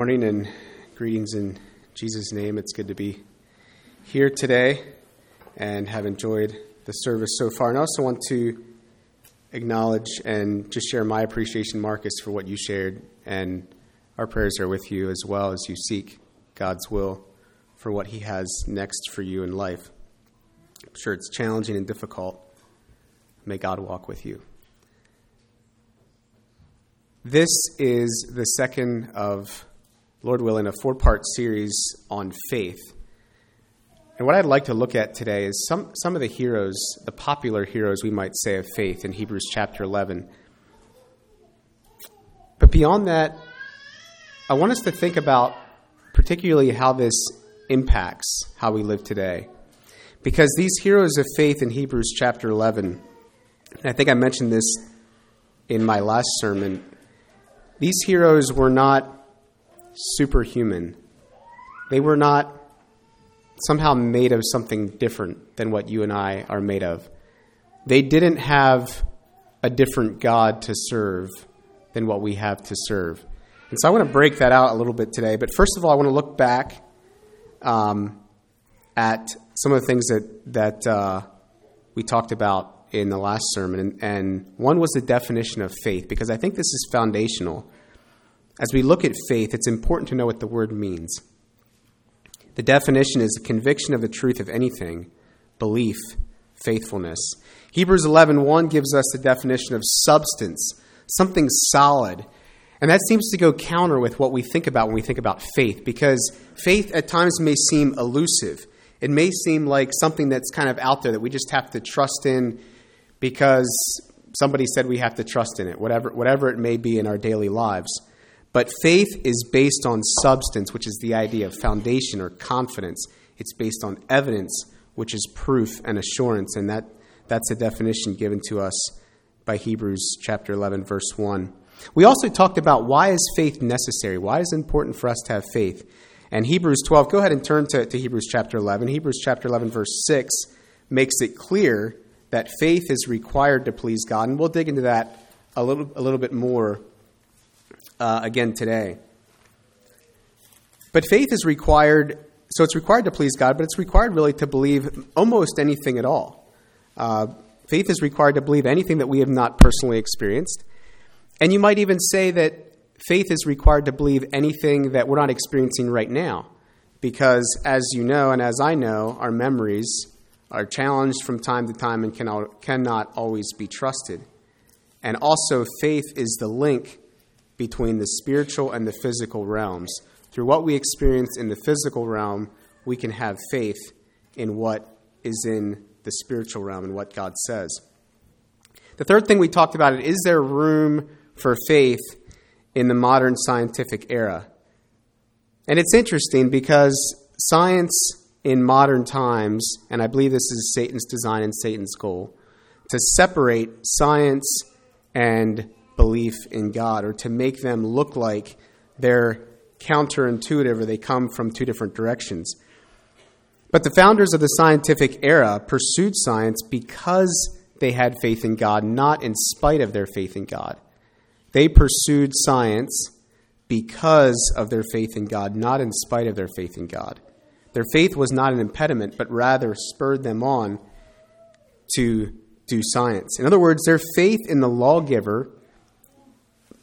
Morning and greetings in Jesus' name. It's good to be here today and have enjoyed the service so far. And I also want to acknowledge and just share my appreciation, Marcus, for what you shared. And our prayers are with you as well as you seek God's will for what He has next for you in life. I'm sure it's challenging and difficult. May God walk with you. This is the second of Lord willing, a four part series on faith. And what I'd like to look at today is some, some of the heroes, the popular heroes, we might say, of faith in Hebrews chapter 11. But beyond that, I want us to think about particularly how this impacts how we live today. Because these heroes of faith in Hebrews chapter 11, I think I mentioned this in my last sermon, these heroes were not superhuman. They were not somehow made of something different than what you and I are made of. They didn't have a different God to serve than what we have to serve. And so I want to break that out a little bit today. But first of all, I want to look back um, at some of the things that, that uh, we talked about in the last sermon. And, and one was the definition of faith, because I think this is foundational as we look at faith, it's important to know what the word means. The definition is a conviction of the truth of anything, belief, faithfulness. Hebrews 11:1 gives us the definition of substance, something solid. And that seems to go counter with what we think about when we think about faith because faith at times may seem elusive. It may seem like something that's kind of out there that we just have to trust in because somebody said we have to trust in it, whatever whatever it may be in our daily lives. But faith is based on substance, which is the idea of foundation or confidence. It's based on evidence, which is proof and assurance. And that, that's a definition given to us by Hebrews chapter 11, verse 1. We also talked about why is faith necessary? Why is it important for us to have faith? And Hebrews 12, go ahead and turn to, to Hebrews chapter 11. Hebrews chapter 11, verse 6 makes it clear that faith is required to please God. And we'll dig into that a little, a little bit more uh, again today. But faith is required, so it's required to please God, but it's required really to believe almost anything at all. Uh, faith is required to believe anything that we have not personally experienced. And you might even say that faith is required to believe anything that we're not experiencing right now. Because, as you know, and as I know, our memories are challenged from time to time and cannot, cannot always be trusted. And also, faith is the link between the spiritual and the physical realms. Through what we experience in the physical realm, we can have faith in what is in the spiritual realm and what God says. The third thing we talked about is there room for faith in the modern scientific era? And it's interesting because science in modern times, and I believe this is Satan's design and Satan's goal, to separate science and belief in God or to make them look like they're counterintuitive or they come from two different directions. But the founders of the scientific era pursued science because they had faith in God, not in spite of their faith in God. They pursued science because of their faith in God, not in spite of their faith in God. Their faith was not an impediment, but rather spurred them on to do science. In other words, their faith in the lawgiver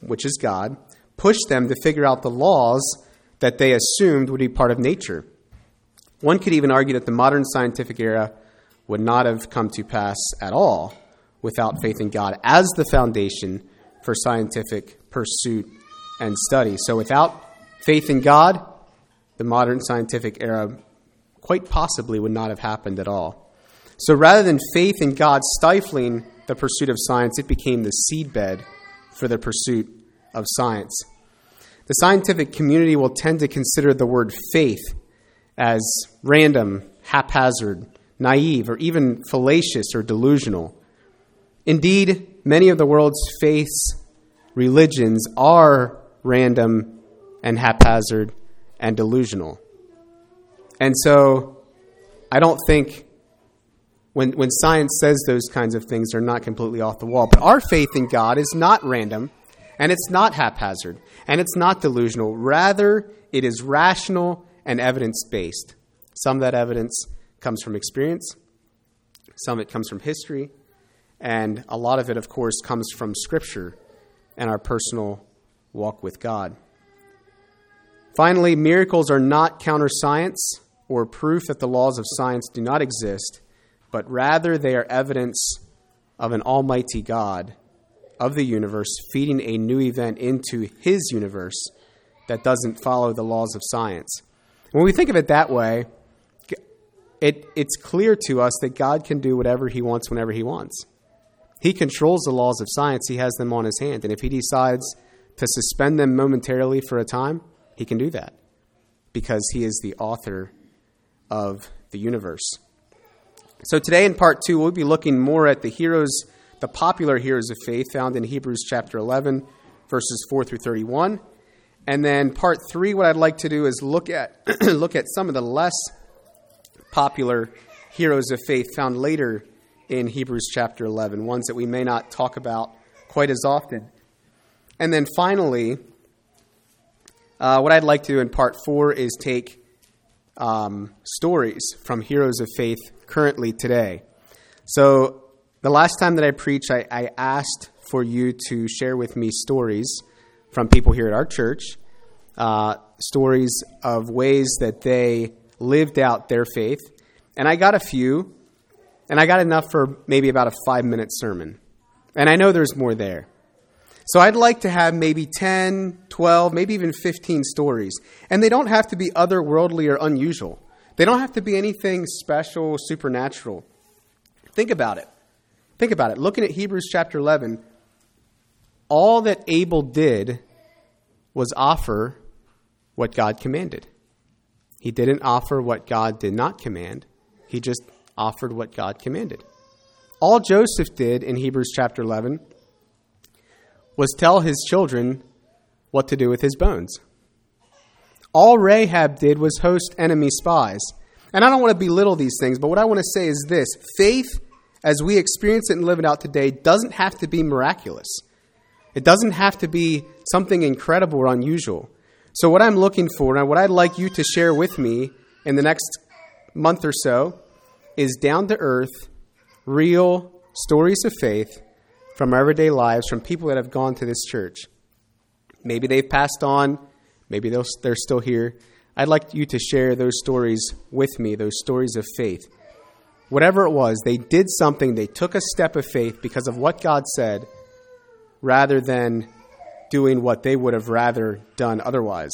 which is God, pushed them to figure out the laws that they assumed would be part of nature. One could even argue that the modern scientific era would not have come to pass at all without faith in God as the foundation for scientific pursuit and study. So, without faith in God, the modern scientific era quite possibly would not have happened at all. So, rather than faith in God stifling the pursuit of science, it became the seedbed for the pursuit of science. The scientific community will tend to consider the word faith as random, haphazard, naive, or even fallacious or delusional. Indeed, many of the world's faiths, religions are random and haphazard and delusional. And so I don't think when, when science says those kinds of things, they're not completely off the wall. But our faith in God is not random And it's not haphazard, and it's not delusional. Rather, it is rational and evidence based. Some of that evidence comes from experience, some of it comes from history, and a lot of it, of course, comes from Scripture and our personal walk with God. Finally, miracles are not counter science or proof that the laws of science do not exist, but rather they are evidence of an almighty God of the universe feeding a new event into his universe that doesn't follow the laws of science. When we think of it that way, it, it's clear to us that God can do whatever he wants whenever he wants. He controls the laws of science, he has them on his hand. And if he decides to suspend them momentarily for a time, he can do that because he is the author of the universe. So today in part two, we'll be looking more at the heroes, the popular heroes of faith found in Hebrews chapter 11, verses 4 through 31. And then part three, what I'd like to do is look at look at some of the less popular heroes of faith found later in Hebrews chapter 11, ones that we may not talk about quite as often. And then finally, uh, what I'd like to do in part four is take um, stories from heroes of faith currently today. So, the last time that I preached, I, I asked for you to share with me stories from people here at our church, uh, stories of ways that they lived out their faith. And I got a few, and I got enough for maybe about a five minute sermon. And I know there's more there. So I'd like to have maybe 10, 12, maybe even 15 stories. And they don't have to be otherworldly or unusual. They don't have to be anything special, supernatural. Think about it. Think about it. Looking at Hebrews chapter 11, all that Abel did was offer what God commanded. He didn't offer what God did not command, he just offered what God commanded. All Joseph did in Hebrews chapter 11 was tell his children what to do with his bones. All Rahab did was host enemy spies. And I don't want to belittle these things, but what I want to say is this faith, as we experience it and live it out today, doesn't have to be miraculous. It doesn't have to be something incredible or unusual. So, what I'm looking for, and what I'd like you to share with me in the next month or so, is down to earth, real stories of faith from our everyday lives from people that have gone to this church. Maybe they've passed on, maybe they're still here. I'd like you to share those stories with me, those stories of faith. Whatever it was, they did something, they took a step of faith because of what God said, rather than doing what they would have rather done otherwise.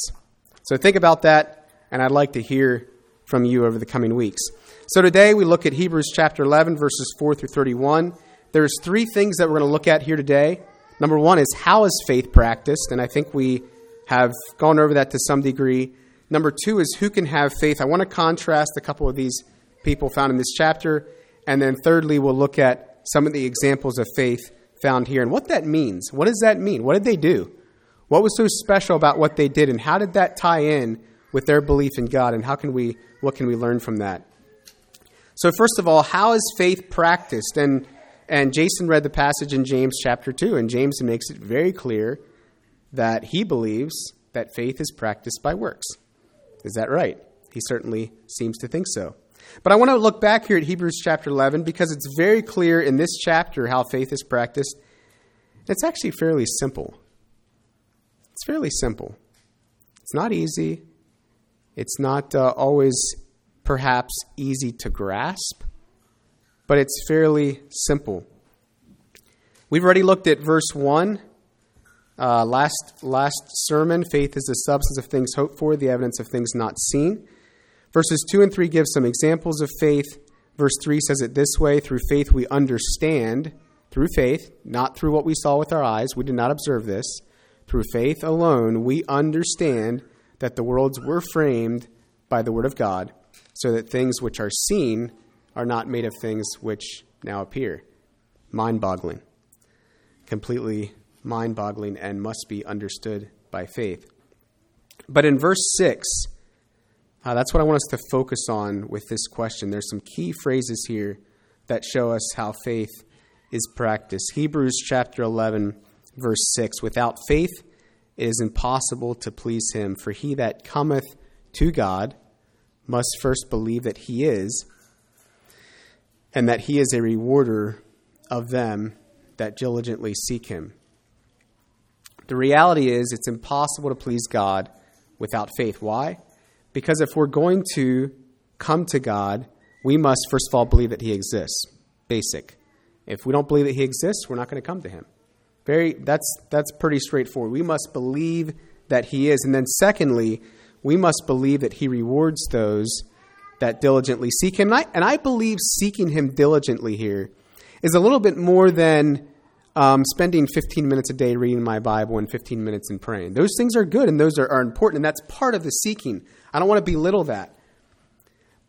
So think about that, and I'd like to hear from you over the coming weeks. So today we look at Hebrews chapter 11, verses 4 through 31. There's three things that we're going to look at here today. Number one is how is faith practiced? And I think we have gone over that to some degree. Number two is who can have faith? I want to contrast a couple of these people found in this chapter. And then thirdly, we'll look at some of the examples of faith found here and what that means. What does that mean? What did they do? What was so special about what they did and how did that tie in with their belief in God and how can we what can we learn from that? So first of all, how is faith practiced? And and Jason read the passage in James chapter 2, and James makes it very clear that he believes that faith is practiced by works. Is that right? He certainly seems to think so. But I want to look back here at Hebrews chapter 11 because it's very clear in this chapter how faith is practiced. It's actually fairly simple. It's fairly simple. It's not easy. It's not uh, always perhaps easy to grasp but it's fairly simple. We've already looked at verse 1. Uh, last, last sermon, faith is the substance of things hoped for, the evidence of things not seen. Verses 2 and 3 give some examples of faith. Verse 3 says it this way through faith we understand, through faith, not through what we saw with our eyes, we did not observe this. Through faith alone, we understand that the worlds were framed by the Word of God, so that things which are seen are not made of things which now appear. Mind boggling. Completely mind boggling and must be understood by faith. But in verse 6, uh, that's what I want us to focus on with this question. There's some key phrases here that show us how faith is practiced. Hebrews chapter 11, verse 6 Without faith, it is impossible to please him, for he that cometh to God must first believe that he is, and that he is a rewarder of them that diligently seek him. The reality is, it's impossible to please God without faith. Why? Because if we're going to come to God, we must first of all believe that he exists. Basic. If we don't believe that he exists, we're not going to come to him. Very that's that's pretty straightforward. We must believe that he is. And then secondly, we must believe that he rewards those that diligently seek him. And I, and I believe seeking him diligently here is a little bit more than um, spending 15 minutes a day reading my Bible and 15 minutes in praying. Those things are good and those are, are important, and that's part of the seeking. I don't want to belittle that.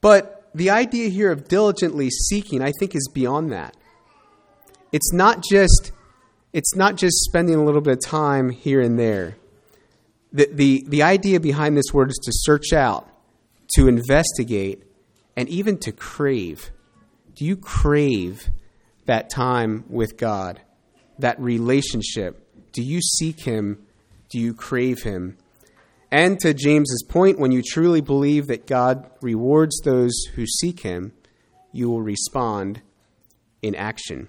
But the idea here of diligently seeking, I think, is beyond that. It's not just it's not just spending a little bit of time here and there. The, the, the idea behind this word is to search out, to investigate, and even to crave. Do you crave that time with God, that relationship? Do you seek Him? Do you crave Him? And to James's point, when you truly believe that God rewards those who seek Him, you will respond in action.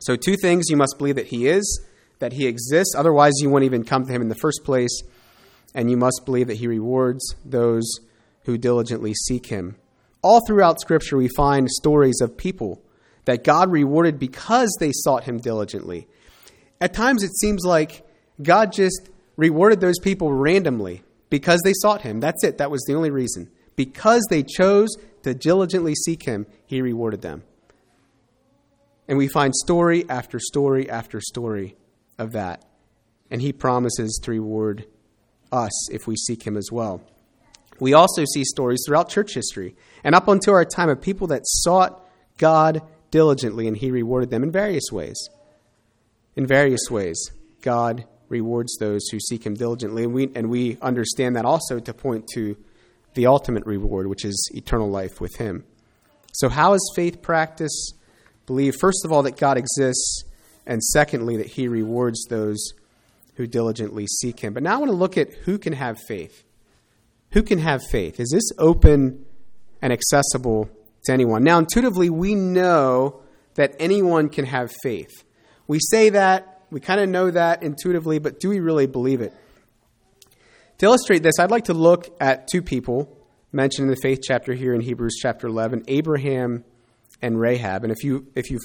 So, two things you must believe that He is, that He exists, otherwise, you won't even come to Him in the first place. And you must believe that He rewards those who diligently seek Him. All throughout Scripture, we find stories of people that God rewarded because they sought Him diligently. At times, it seems like God just rewarded those people randomly because they sought Him. That's it, that was the only reason. Because they chose to diligently seek Him, He rewarded them. And we find story after story after story of that. And he promises to reward us if we seek him as well. We also see stories throughout church history and up until our time of people that sought God diligently and he rewarded them in various ways. In various ways, God rewards those who seek him diligently. And we, and we understand that also to point to the ultimate reward, which is eternal life with him. So, how is faith practiced? believe, first of all, that God exists, and secondly, that he rewards those who diligently seek him. But now I want to look at who can have faith. Who can have faith? Is this open and accessible to anyone? Now, intuitively, we know that anyone can have faith. We say that, we kind of know that intuitively, but do we really believe it? To illustrate this, I'd like to look at two people mentioned in the faith chapter here in Hebrews chapter 11 Abraham and Rahab. And if you if you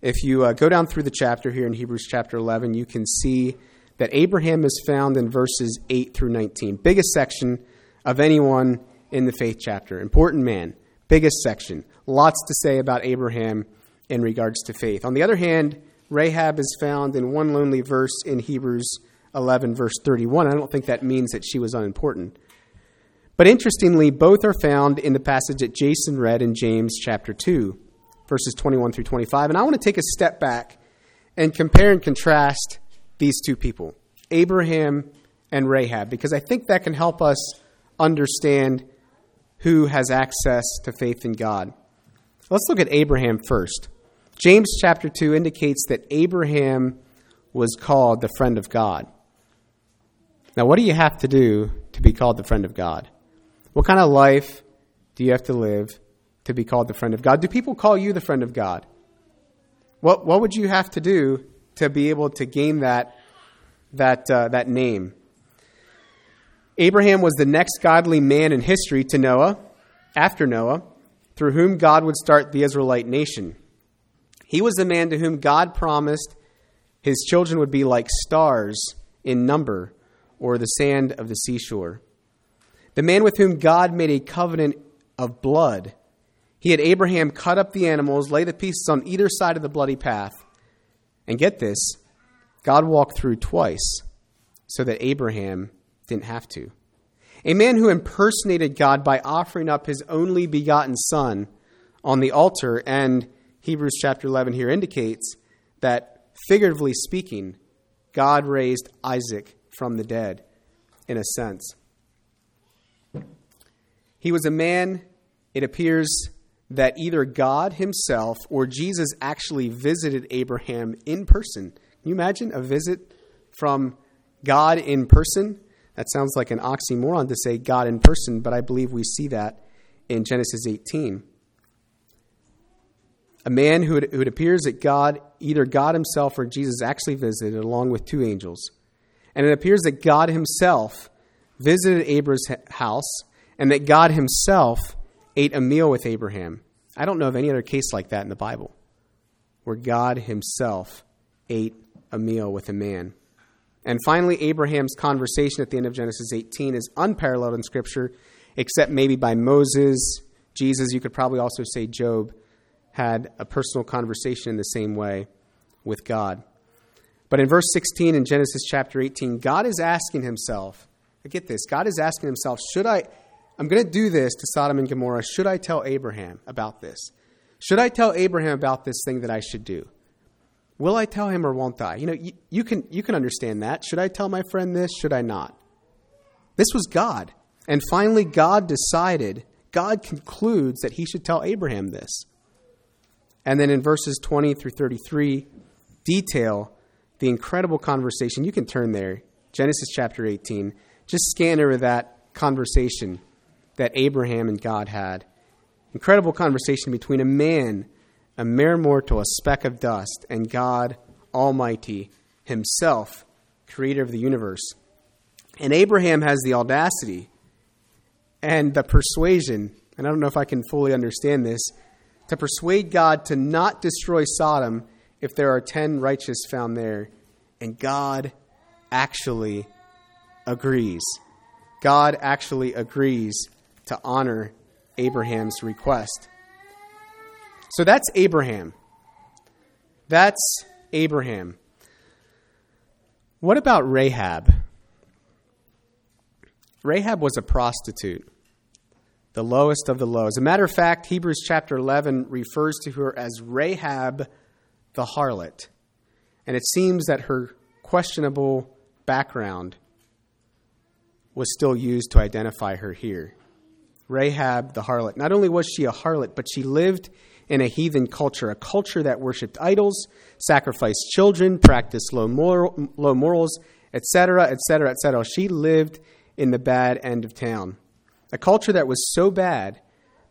if you uh, go down through the chapter here in Hebrews chapter 11, you can see that Abraham is found in verses 8 through 19. Biggest section of anyone in the faith chapter. Important man. Biggest section. Lots to say about Abraham in regards to faith. On the other hand, Rahab is found in one lonely verse in Hebrews 11, verse 31. I don't think that means that she was unimportant. But interestingly, both are found in the passage that Jason read in James chapter 2, verses 21 through 25. And I want to take a step back and compare and contrast these two people, Abraham and Rahab, because I think that can help us understand who has access to faith in God. Let's look at Abraham first. James chapter 2 indicates that Abraham was called the friend of God. Now, what do you have to do to be called the friend of God? What kind of life do you have to live to be called the friend of God? Do people call you the friend of God? What, what would you have to do to be able to gain that, that, uh, that name? Abraham was the next godly man in history to Noah, after Noah, through whom God would start the Israelite nation. He was the man to whom God promised his children would be like stars in number or the sand of the seashore the man with whom God made a covenant of blood. He had Abraham cut up the animals, lay the pieces on either side of the bloody path. And get this God walked through twice so that Abraham didn't have to. A man who impersonated God by offering up his only begotten son on the altar, and Hebrews chapter 11 here indicates that, figuratively speaking, God raised Isaac from the dead, in a sense. He was a man, it appears that either God himself or Jesus actually visited Abraham in person, Can you imagine a visit from God in person? That sounds like an oxymoron to say God in person, but I believe we see that in Genesis 18. A man who it, who it appears that God, either God himself or Jesus, actually visited along with two angels. And it appears that God himself visited Abraham's house and that God himself ate a meal with Abraham. I don't know of any other case like that in the Bible where God himself ate a meal with a man. And finally, Abraham's conversation at the end of Genesis 18 is unparalleled in Scripture, except maybe by Moses, Jesus. You could probably also say Job had a personal conversation in the same way with God. But in verse 16 in Genesis chapter 18, God is asking himself, I get this, God is asking himself, should I, I'm going to do this to Sodom and Gomorrah, should I tell Abraham about this? Should I tell Abraham about this thing that I should do? Will I tell him or won't I? You know, you, you, can, you can understand that. Should I tell my friend this? Should I not? This was God. And finally, God decided, God concludes that he should tell Abraham this. And then in verses 20 through 33, detail the incredible conversation. You can turn there, Genesis chapter 18. Just scan over that conversation that Abraham and God had. Incredible conversation between a man, a mere mortal, a speck of dust, and God Almighty Himself, creator of the universe. And Abraham has the audacity and the persuasion, and I don't know if I can fully understand this, to persuade God to not destroy Sodom if there are 10 righteous found there. And God actually agrees. God actually agrees to honor Abraham's request. So that's Abraham. That's Abraham. What about Rahab? Rahab was a prostitute the lowest of the low. As a matter of fact, Hebrews chapter 11 refers to her as Rahab the harlot. And it seems that her questionable background was still used to identify her here. Rahab the harlot. Not only was she a harlot, but she lived in a heathen culture, a culture that worshiped idols, sacrificed children, practiced low, moral, low morals, etc., etc., etc. She lived in the bad end of town. A culture that was so bad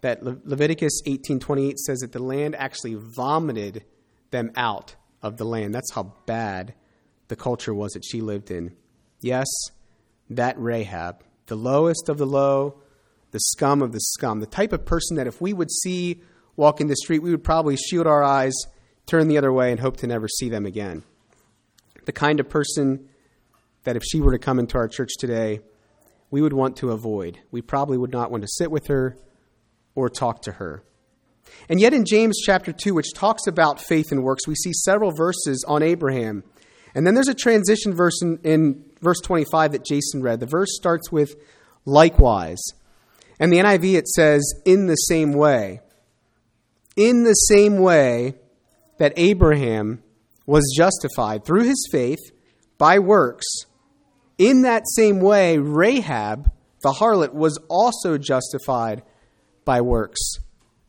that Le- Leviticus 18:28 says that the land actually vomited them out of the land. That's how bad the culture was that she lived in. Yes, that Rahab, the lowest of the low, the scum of the scum, the type of person that if we would see walk in the street, we would probably shield our eyes, turn the other way, and hope to never see them again. The kind of person that if she were to come into our church today, we would want to avoid. We probably would not want to sit with her or talk to her. And yet, in James chapter 2, which talks about faith and works, we see several verses on Abraham. And then there's a transition verse in, in verse 25 that Jason read. The verse starts with likewise. And the NIV, it says, in the same way. In the same way that Abraham was justified through his faith by works in that same way, Rahab, the harlot, was also justified by works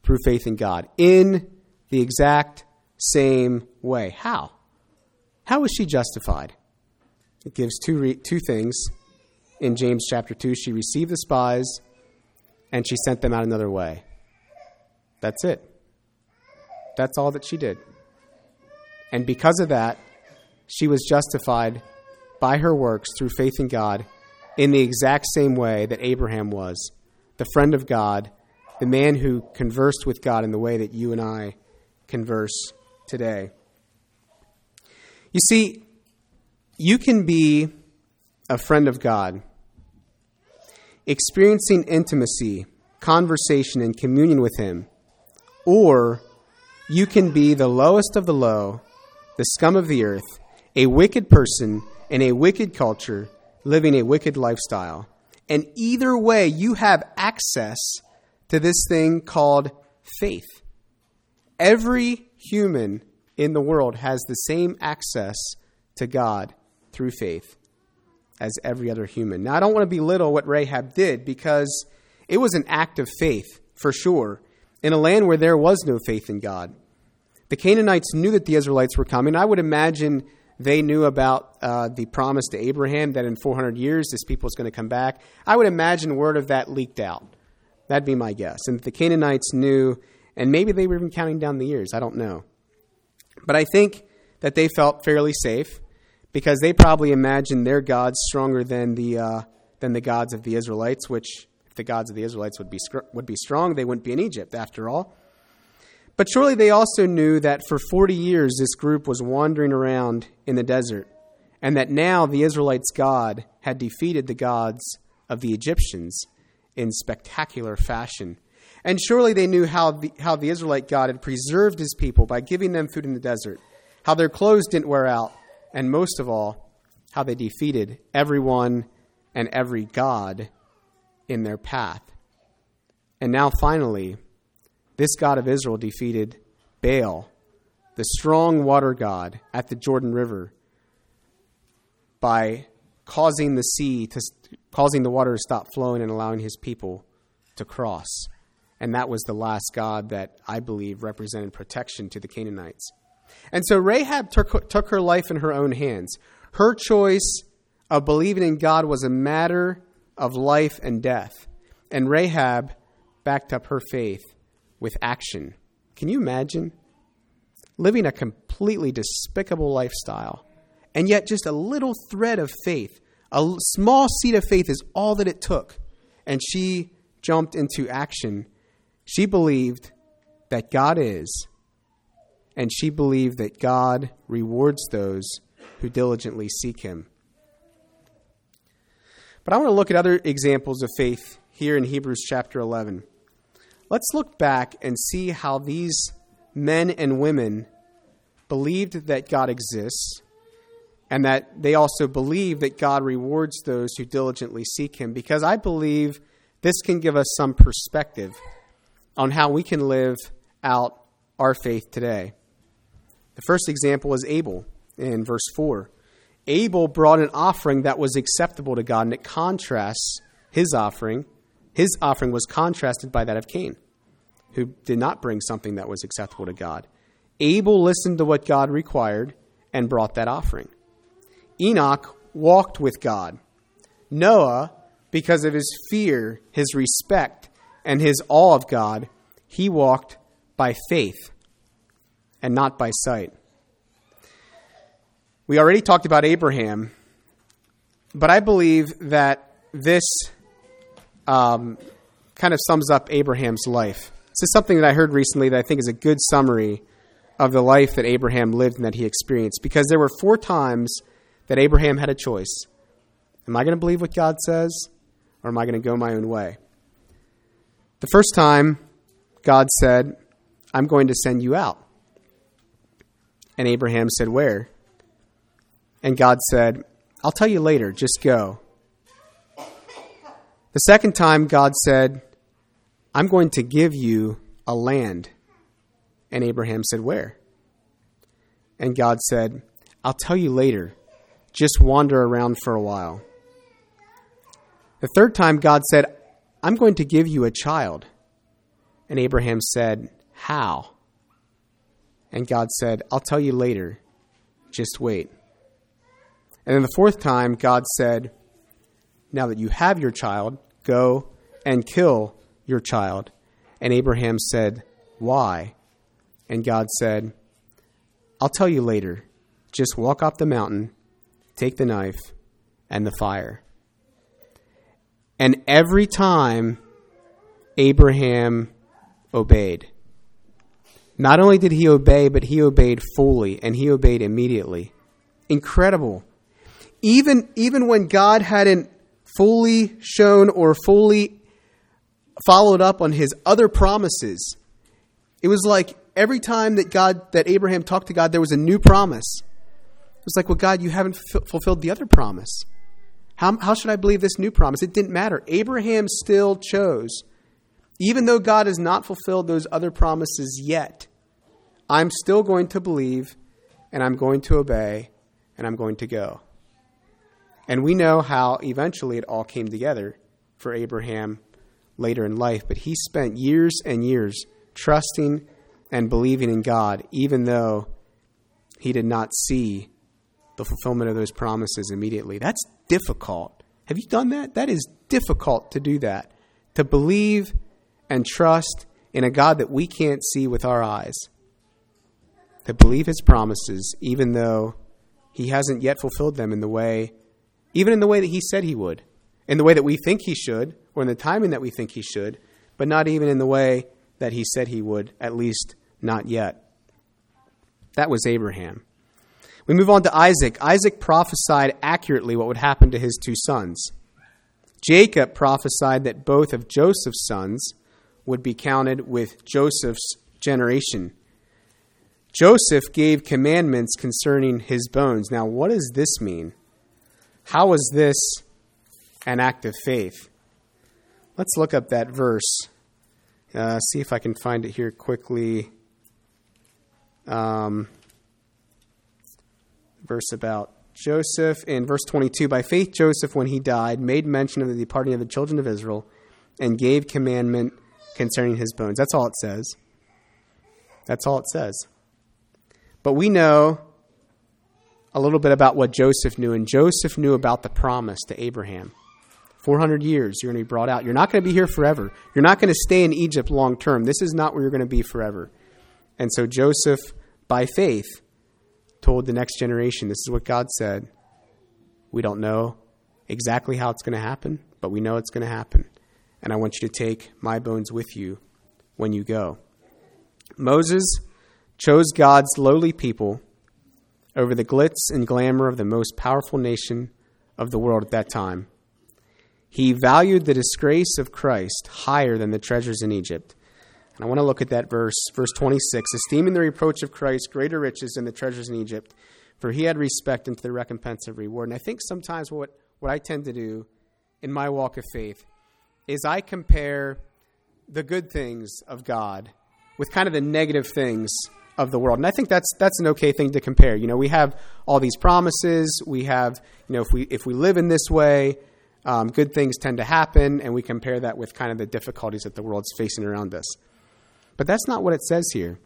through faith in God. In the exact same way. How? How was she justified? It gives two, re- two things in James chapter 2. She received the spies and she sent them out another way. That's it. That's all that she did. And because of that, she was justified by her works through faith in God in the exact same way that Abraham was, the friend of God, the man who conversed with God in the way that you and I converse today. You see, you can be a friend of God, experiencing intimacy, conversation, and communion with Him, or you can be the lowest of the low, the scum of the earth, a wicked person in a wicked culture, living a wicked lifestyle. And either way, you have access to this thing called faith. Every human in the world has the same access to God through faith as every other human. Now, I don't want to belittle what Rahab did because it was an act of faith, for sure, in a land where there was no faith in God. The Canaanites knew that the Israelites were coming. I would imagine they knew about uh, the promise to Abraham that in 400 years this people is going to come back. I would imagine word of that leaked out. That'd be my guess. And the Canaanites knew, and maybe they were even counting down the years. I don't know. But I think that they felt fairly safe because they probably imagined their gods stronger than the uh, than the gods of the Israelites. Which, if the gods of the Israelites would be would be strong, they wouldn't be in Egypt after all. But surely they also knew that for 40 years this group was wandering around in the desert, and that now the Israelites' God had defeated the gods of the Egyptians in spectacular fashion. And surely they knew how the, how the Israelite God had preserved his people by giving them food in the desert, how their clothes didn't wear out, and most of all, how they defeated everyone and every God in their path. And now finally, this God of Israel defeated Baal, the strong water god at the Jordan River, by causing the sea to causing the water to stop flowing and allowing his people to cross. And that was the last God that I believe represented protection to the Canaanites. And so Rahab took, took her life in her own hands. Her choice of believing in God was a matter of life and death. And Rahab backed up her faith with action. Can you imagine? Living a completely despicable lifestyle, and yet just a little thread of faith, a small seed of faith is all that it took. And she jumped into action. She believed that God is, and she believed that God rewards those who diligently seek Him. But I want to look at other examples of faith here in Hebrews chapter 11. Let's look back and see how these men and women believed that God exists and that they also believe that God rewards those who diligently seek Him, because I believe this can give us some perspective on how we can live out our faith today. The first example is Abel in verse 4. Abel brought an offering that was acceptable to God, and it contrasts his offering. His offering was contrasted by that of Cain who did not bring something that was acceptable to God. Abel listened to what God required and brought that offering. Enoch walked with God. Noah, because of his fear, his respect, and his awe of God, he walked by faith and not by sight. We already talked about Abraham, but I believe that this um, kind of sums up Abraham's life. This is something that I heard recently that I think is a good summary of the life that Abraham lived and that he experienced. Because there were four times that Abraham had a choice. Am I going to believe what God says, or am I going to go my own way? The first time, God said, I'm going to send you out. And Abraham said, Where? And God said, I'll tell you later, just go. The second time, God said, I'm going to give you a land. And Abraham said, Where? And God said, I'll tell you later. Just wander around for a while. The third time, God said, I'm going to give you a child. And Abraham said, How? And God said, I'll tell you later. Just wait. And then the fourth time, God said, Now that you have your child, go and kill your child. And Abraham said, Why? And God said, I'll tell you later. Just walk up the mountain, take the knife and the fire. And every time Abraham obeyed. Not only did he obey, but he obeyed fully and he obeyed immediately. Incredible. Even, even when God hadn't fully shown or fully followed up on his other promises. It was like every time that God, that Abraham talked to God, there was a new promise. It was like, well, God, you haven't f- fulfilled the other promise. How, how should I believe this new promise? It didn't matter. Abraham still chose, even though God has not fulfilled those other promises yet, I'm still going to believe and I'm going to obey and I'm going to go. And we know how eventually it all came together for Abraham later in life, but he spent years and years trusting and believing in God, even though he did not see the fulfillment of those promises immediately. That's difficult. Have you done that? That is difficult to do that. To believe and trust in a God that we can't see with our eyes. To believe his promises, even though he hasn't yet fulfilled them in the way, even in the way that he said he would, in the way that we think he should, or in the timing that we think he should, but not even in the way that he said he would, at least not yet. That was Abraham. We move on to Isaac. Isaac prophesied accurately what would happen to his two sons. Jacob prophesied that both of Joseph's sons would be counted with Joseph's generation. Joseph gave commandments concerning his bones. Now, what does this mean? How is this an act of faith? Let's look up that verse. Uh, see if I can find it here quickly. Um, verse about Joseph in verse 22 By faith, Joseph, when he died, made mention of the departing of the children of Israel and gave commandment concerning his bones. That's all it says. That's all it says. But we know a little bit about what Joseph knew, and Joseph knew about the promise to Abraham. 400 years, you're going to be brought out. You're not going to be here forever. You're not going to stay in Egypt long term. This is not where you're going to be forever. And so Joseph, by faith, told the next generation, This is what God said. We don't know exactly how it's going to happen, but we know it's going to happen. And I want you to take my bones with you when you go. Moses chose God's lowly people over the glitz and glamour of the most powerful nation of the world at that time. He valued the disgrace of Christ higher than the treasures in Egypt. And I want to look at that verse, verse 26. Esteeming the reproach of Christ greater riches than the treasures in Egypt, for he had respect unto the recompense of reward. And I think sometimes what, what I tend to do in my walk of faith is I compare the good things of God with kind of the negative things of the world. And I think that's that's an okay thing to compare. You know, we have all these promises. We have, you know, if we if we live in this way, um, good things tend to happen, and we compare that with kind of the difficulties that the world's facing around us. But that's not what it says here.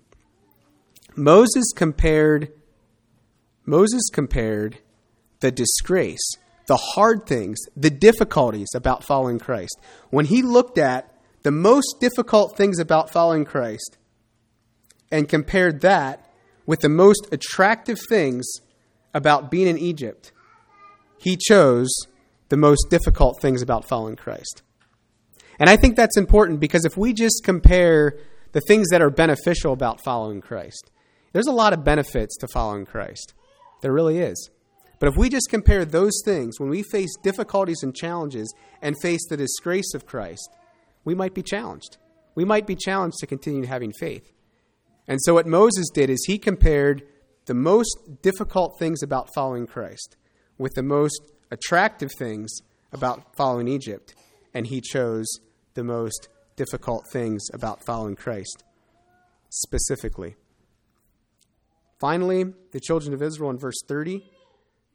Moses compared Moses compared the disgrace, the hard things, the difficulties about following Christ. When he looked at the most difficult things about following Christ and compared that with the most attractive things about being in Egypt, he chose the most difficult things about following Christ. And I think that's important because if we just compare the things that are beneficial about following Christ. There's a lot of benefits to following Christ. There really is. But if we just compare those things, when we face difficulties and challenges and face the disgrace of Christ, we might be challenged. We might be challenged to continue having faith. And so, what Moses did is he compared the most difficult things about following Christ with the most attractive things about following Egypt, and he chose the most difficult things about following Christ specifically. Finally, the children of Israel in verse 30.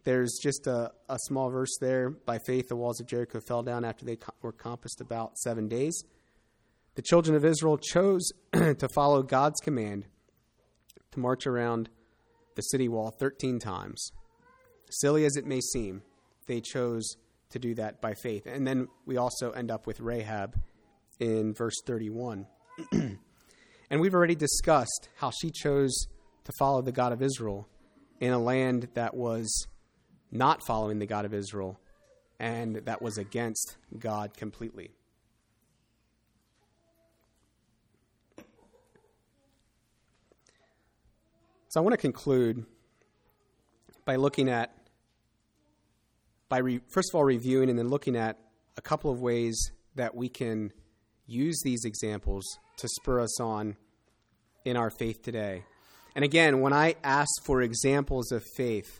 There's just a, a small verse there. By faith, the walls of Jericho fell down after they were compassed about seven days. The children of Israel chose to follow God's command to march around the city wall 13 times. Silly as it may seem, they chose to do that by faith. And then we also end up with Rahab in verse 31. and we've already discussed how she chose to follow the God of Israel in a land that was not following the God of Israel and that was against God completely. So I want to conclude by looking at, by re, first of all reviewing and then looking at a couple of ways that we can use these examples to spur us on in our faith today. And again, when I ask for examples of faith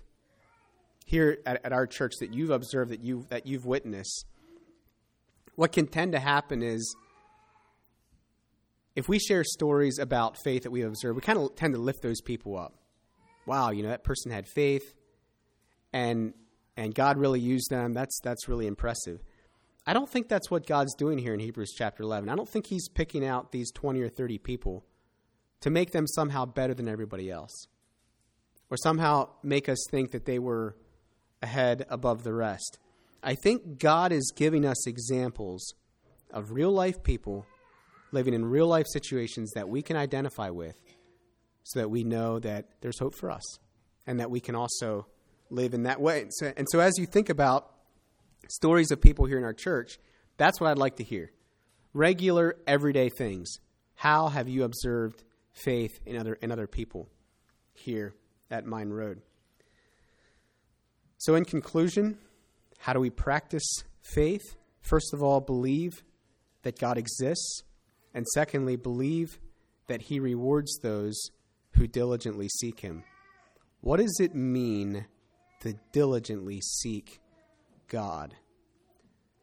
here at, at, our church that you've observed, that, you, that you've witnessed, what can tend to happen is if we share stories about faith that we observe, we kind of tend to lift those people up. Wow, you know, that person had faith and and God really used them. That's that's really impressive. I don't think that's what God's doing here in Hebrews chapter 11. I don't think He's picking out these 20 or 30 people to make them somehow better than everybody else or somehow make us think that they were ahead above the rest. I think God is giving us examples of real life people living in real life situations that we can identify with so that we know that there's hope for us and that we can also live in that way. And so, and so as you think about stories of people here in our church, that's what I'd like to hear. Regular, everyday things. How have you observed faith in other, in other people here at Mine Road? So, in conclusion, how do we practice faith? First of all, believe that God exists. And secondly, believe that He rewards those who diligently seek Him. What does it mean to diligently seek God?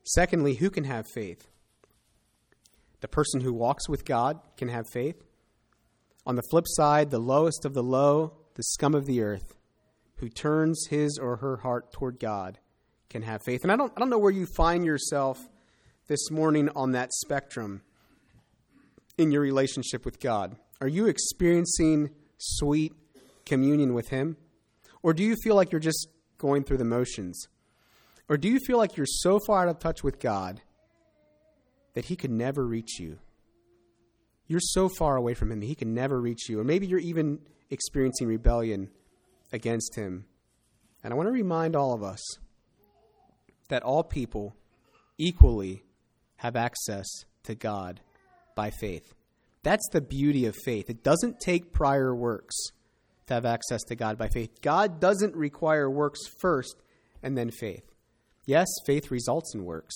Secondly, who can have faith? The person who walks with God can have faith. On the flip side, the lowest of the low, the scum of the earth, who turns his or her heart toward God, can have faith. And I don't, I don't know where you find yourself this morning on that spectrum in your relationship with God. Are you experiencing sweet communion with Him? Or do you feel like you're just going through the motions? Or do you feel like you're so far out of touch with God that He could never reach you? You're so far away from Him that He can never reach you. Or maybe you're even experiencing rebellion against Him. And I want to remind all of us that all people equally have access to God by faith. That's the beauty of faith. It doesn't take prior works to have access to God by faith. God doesn't require works first and then faith. Yes, faith results in works.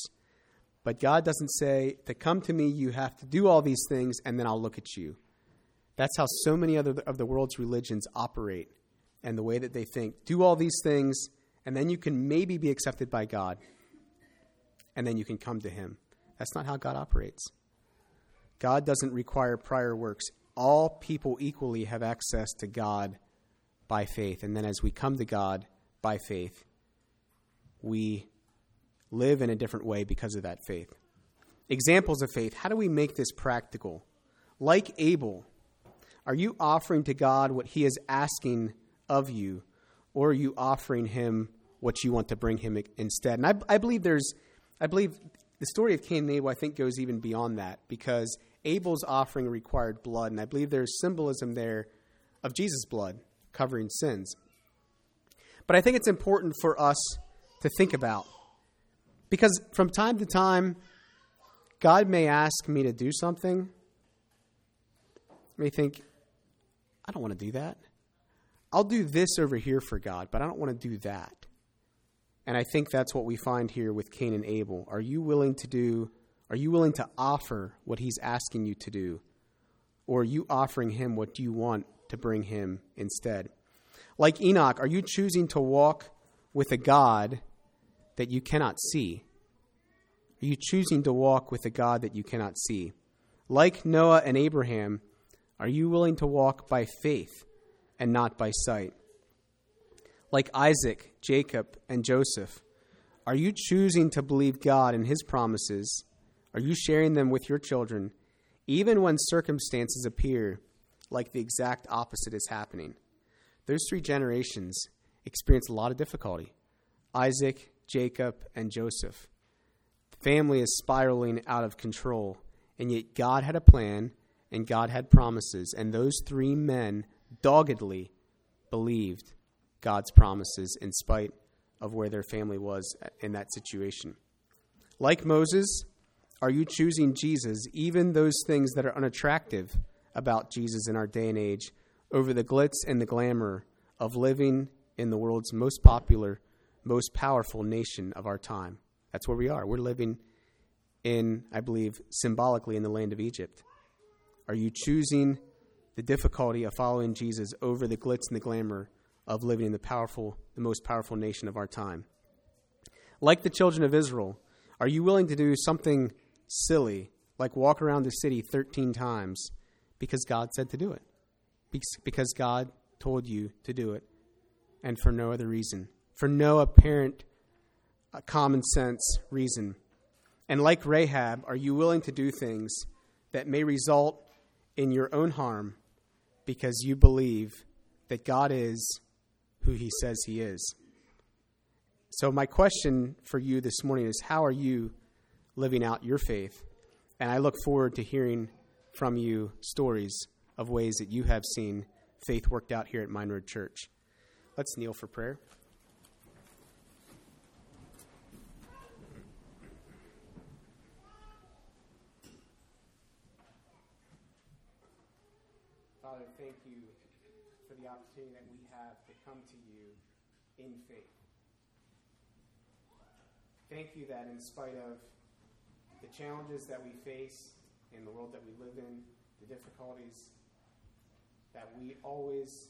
But God doesn't say, to come to me, you have to do all these things, and then I'll look at you. That's how so many other of the world's religions operate and the way that they think. Do all these things, and then you can maybe be accepted by God, and then you can come to Him. That's not how God operates. God doesn't require prior works. All people equally have access to God by faith. And then as we come to God by faith, we live in a different way because of that faith. Examples of faith. How do we make this practical? Like Abel, are you offering to God what he is asking of you, or are you offering him what you want to bring him instead? And I, I believe there's, I believe the story of Cain and Abel, I think, goes even beyond that because Abel's offering required blood, and I believe there's symbolism there of Jesus' blood covering sins. But I think it's important for us to think about because from time to time, God may ask me to do something. I may think, I don't want to do that. I'll do this over here for God, but I don't want to do that. And I think that's what we find here with Cain and Abel. Are you willing to do, are you willing to offer what he's asking you to do? Or are you offering him what do you want to bring him instead? Like Enoch, are you choosing to walk with a God that you cannot see? Are you choosing to walk with a God that you cannot see? Like Noah and Abraham, are you willing to walk by faith and not by sight? Like Isaac, Jacob, and Joseph, are you choosing to believe God and his promises? Are you sharing them with your children, even when circumstances appear like the exact opposite is happening? Those three generations experienced a lot of difficulty Isaac, Jacob, and Joseph. The family is spiraling out of control, and yet God had a plan and God had promises, and those three men doggedly believed God's promises in spite of where their family was in that situation. Like Moses, are you choosing Jesus, even those things that are unattractive about Jesus in our day and age, over the glitz and the glamour of living in the world's most popular, most powerful nation of our time? That's where we are. We're living in, I believe, symbolically in the land of Egypt. Are you choosing the difficulty of following Jesus over the glitz and the glamour of living in the powerful, the most powerful nation of our time. Like the children of Israel, are you willing to do something silly, like walk around the city 13 times because God said to do it? Because God told you to do it, and for no other reason, for no apparent uh, common sense reason. And like Rahab, are you willing to do things that may result in your own harm because you believe that God is who he says he is. So, my question for you this morning is how are you living out your faith? And I look forward to hearing from you stories of ways that you have seen faith worked out here at Mine Road Church. Let's kneel for prayer. Father, thank you for the opportunity that we have to come to you in faith. Thank you that in spite of the challenges that we face in the world that we live in, the difficulties, that we always,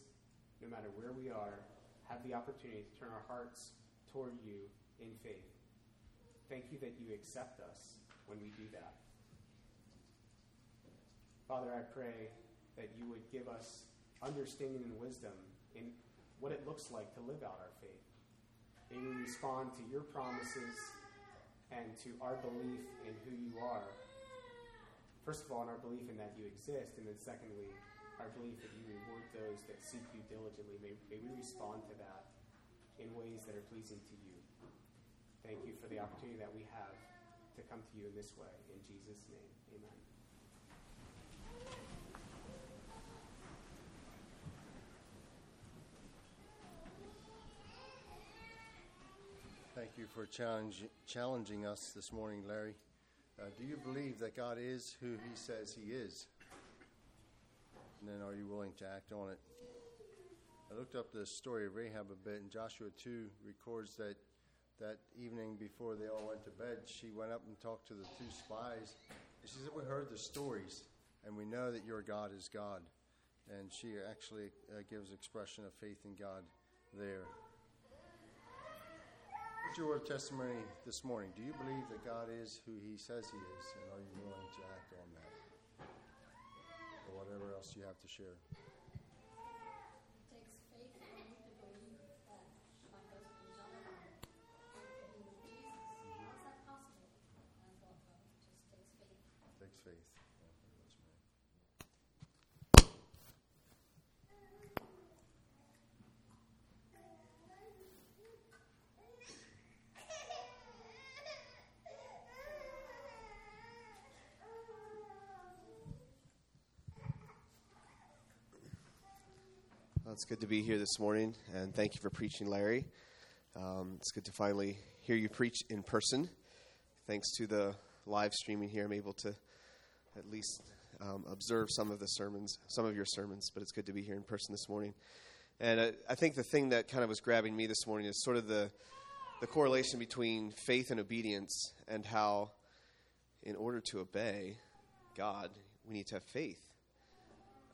no matter where we are, have the opportunity to turn our hearts toward you in faith. Thank you that you accept us when we do that. Father, I pray that you would give us understanding and wisdom in what it looks like to live out our faith. May we respond to your promises and to our belief in who you are. First of all, in our belief in that you exist, and then secondly, our belief that you reward those that seek you diligently. May, may we respond to that in ways that are pleasing to you. Thank you for the opportunity that we have to come to you in this way. In Jesus' name, amen. Thank you for challenging us this morning, Larry. Uh, do you believe that God is who He says He is? And then are you willing to act on it? I looked up the story of Rahab a bit, and Joshua 2 records that that evening before they all went to bed, she went up and talked to the two spies. And she said, We heard the stories, and we know that your God is God. And she actually uh, gives expression of faith in God there. Your testimony this morning? Do you believe that God is who He says He is, and are you willing to act on that? Or whatever else you have to share. It takes faith for me to believe that my husband Jonathan can be with Jesus. How is that possible? I thought, well, it just takes faith. Takes faith. Yeah, pretty much, man. Well, it's good to be here this morning, and thank you for preaching, Larry. Um, it's good to finally hear you preach in person. Thanks to the live streaming here, I'm able to at least um, observe some of the sermons, some of your sermons, but it's good to be here in person this morning. And I, I think the thing that kind of was grabbing me this morning is sort of the, the correlation between faith and obedience, and how, in order to obey God, we need to have faith.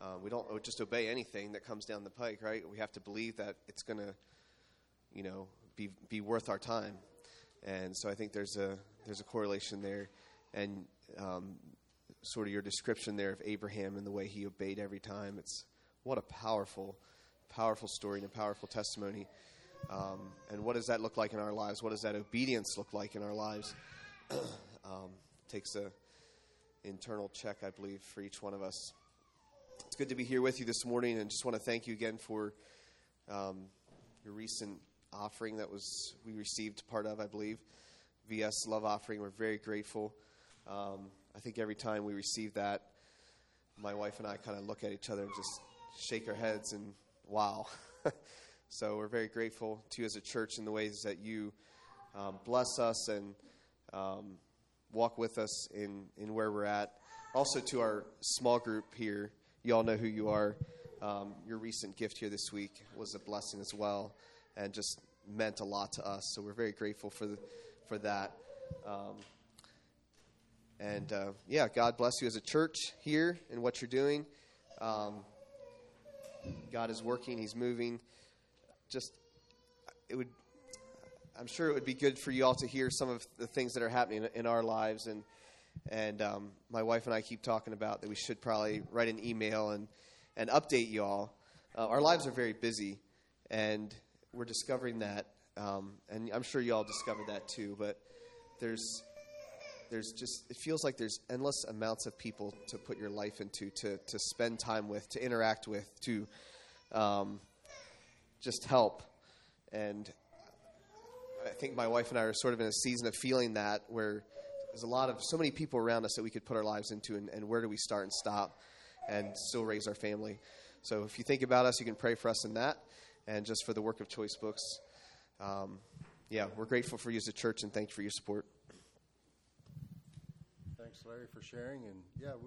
Uh, we don't just obey anything that comes down the pike, right? We have to believe that it's going to, you know, be be worth our time. And so I think there's a there's a correlation there, and um, sort of your description there of Abraham and the way he obeyed every time. It's what a powerful, powerful story and a powerful testimony. Um, and what does that look like in our lives? What does that obedience look like in our lives? um, takes a internal check, I believe, for each one of us. It's good to be here with you this morning, and just want to thank you again for um, your recent offering that was we received part of, I believe, VS Love Offering. We're very grateful. Um, I think every time we receive that, my wife and I kind of look at each other and just shake our heads and wow. so we're very grateful to you as a church in the ways that you um, bless us and um, walk with us in, in where we're at. Also to our small group here you all know who you are. Um, your recent gift here this week was a blessing as well, and just meant a lot to us. So we're very grateful for the, for that. Um, and uh, yeah, God bless you as a church here and what you're doing. Um, God is working; He's moving. Just it would. I'm sure it would be good for you all to hear some of the things that are happening in our lives and and um, my wife and I keep talking about that we should probably write an email and, and update you all. Uh, our lives are very busy, and we're discovering that, um, and I'm sure you all discovered that too. But there's there's just it feels like there's endless amounts of people to put your life into, to to spend time with, to interact with, to um, just help. and I think my wife and I are sort of in a season of feeling that where there's a lot of so many people around us that we could put our lives into, and, and where do we start and stop and still raise our family? So if you think about us, you can pray for us in that, and just for the work of Choice Books. Um, yeah, we're grateful for you as a church, and thank you for your support. Thanks, Larry, for sharing. And yeah. We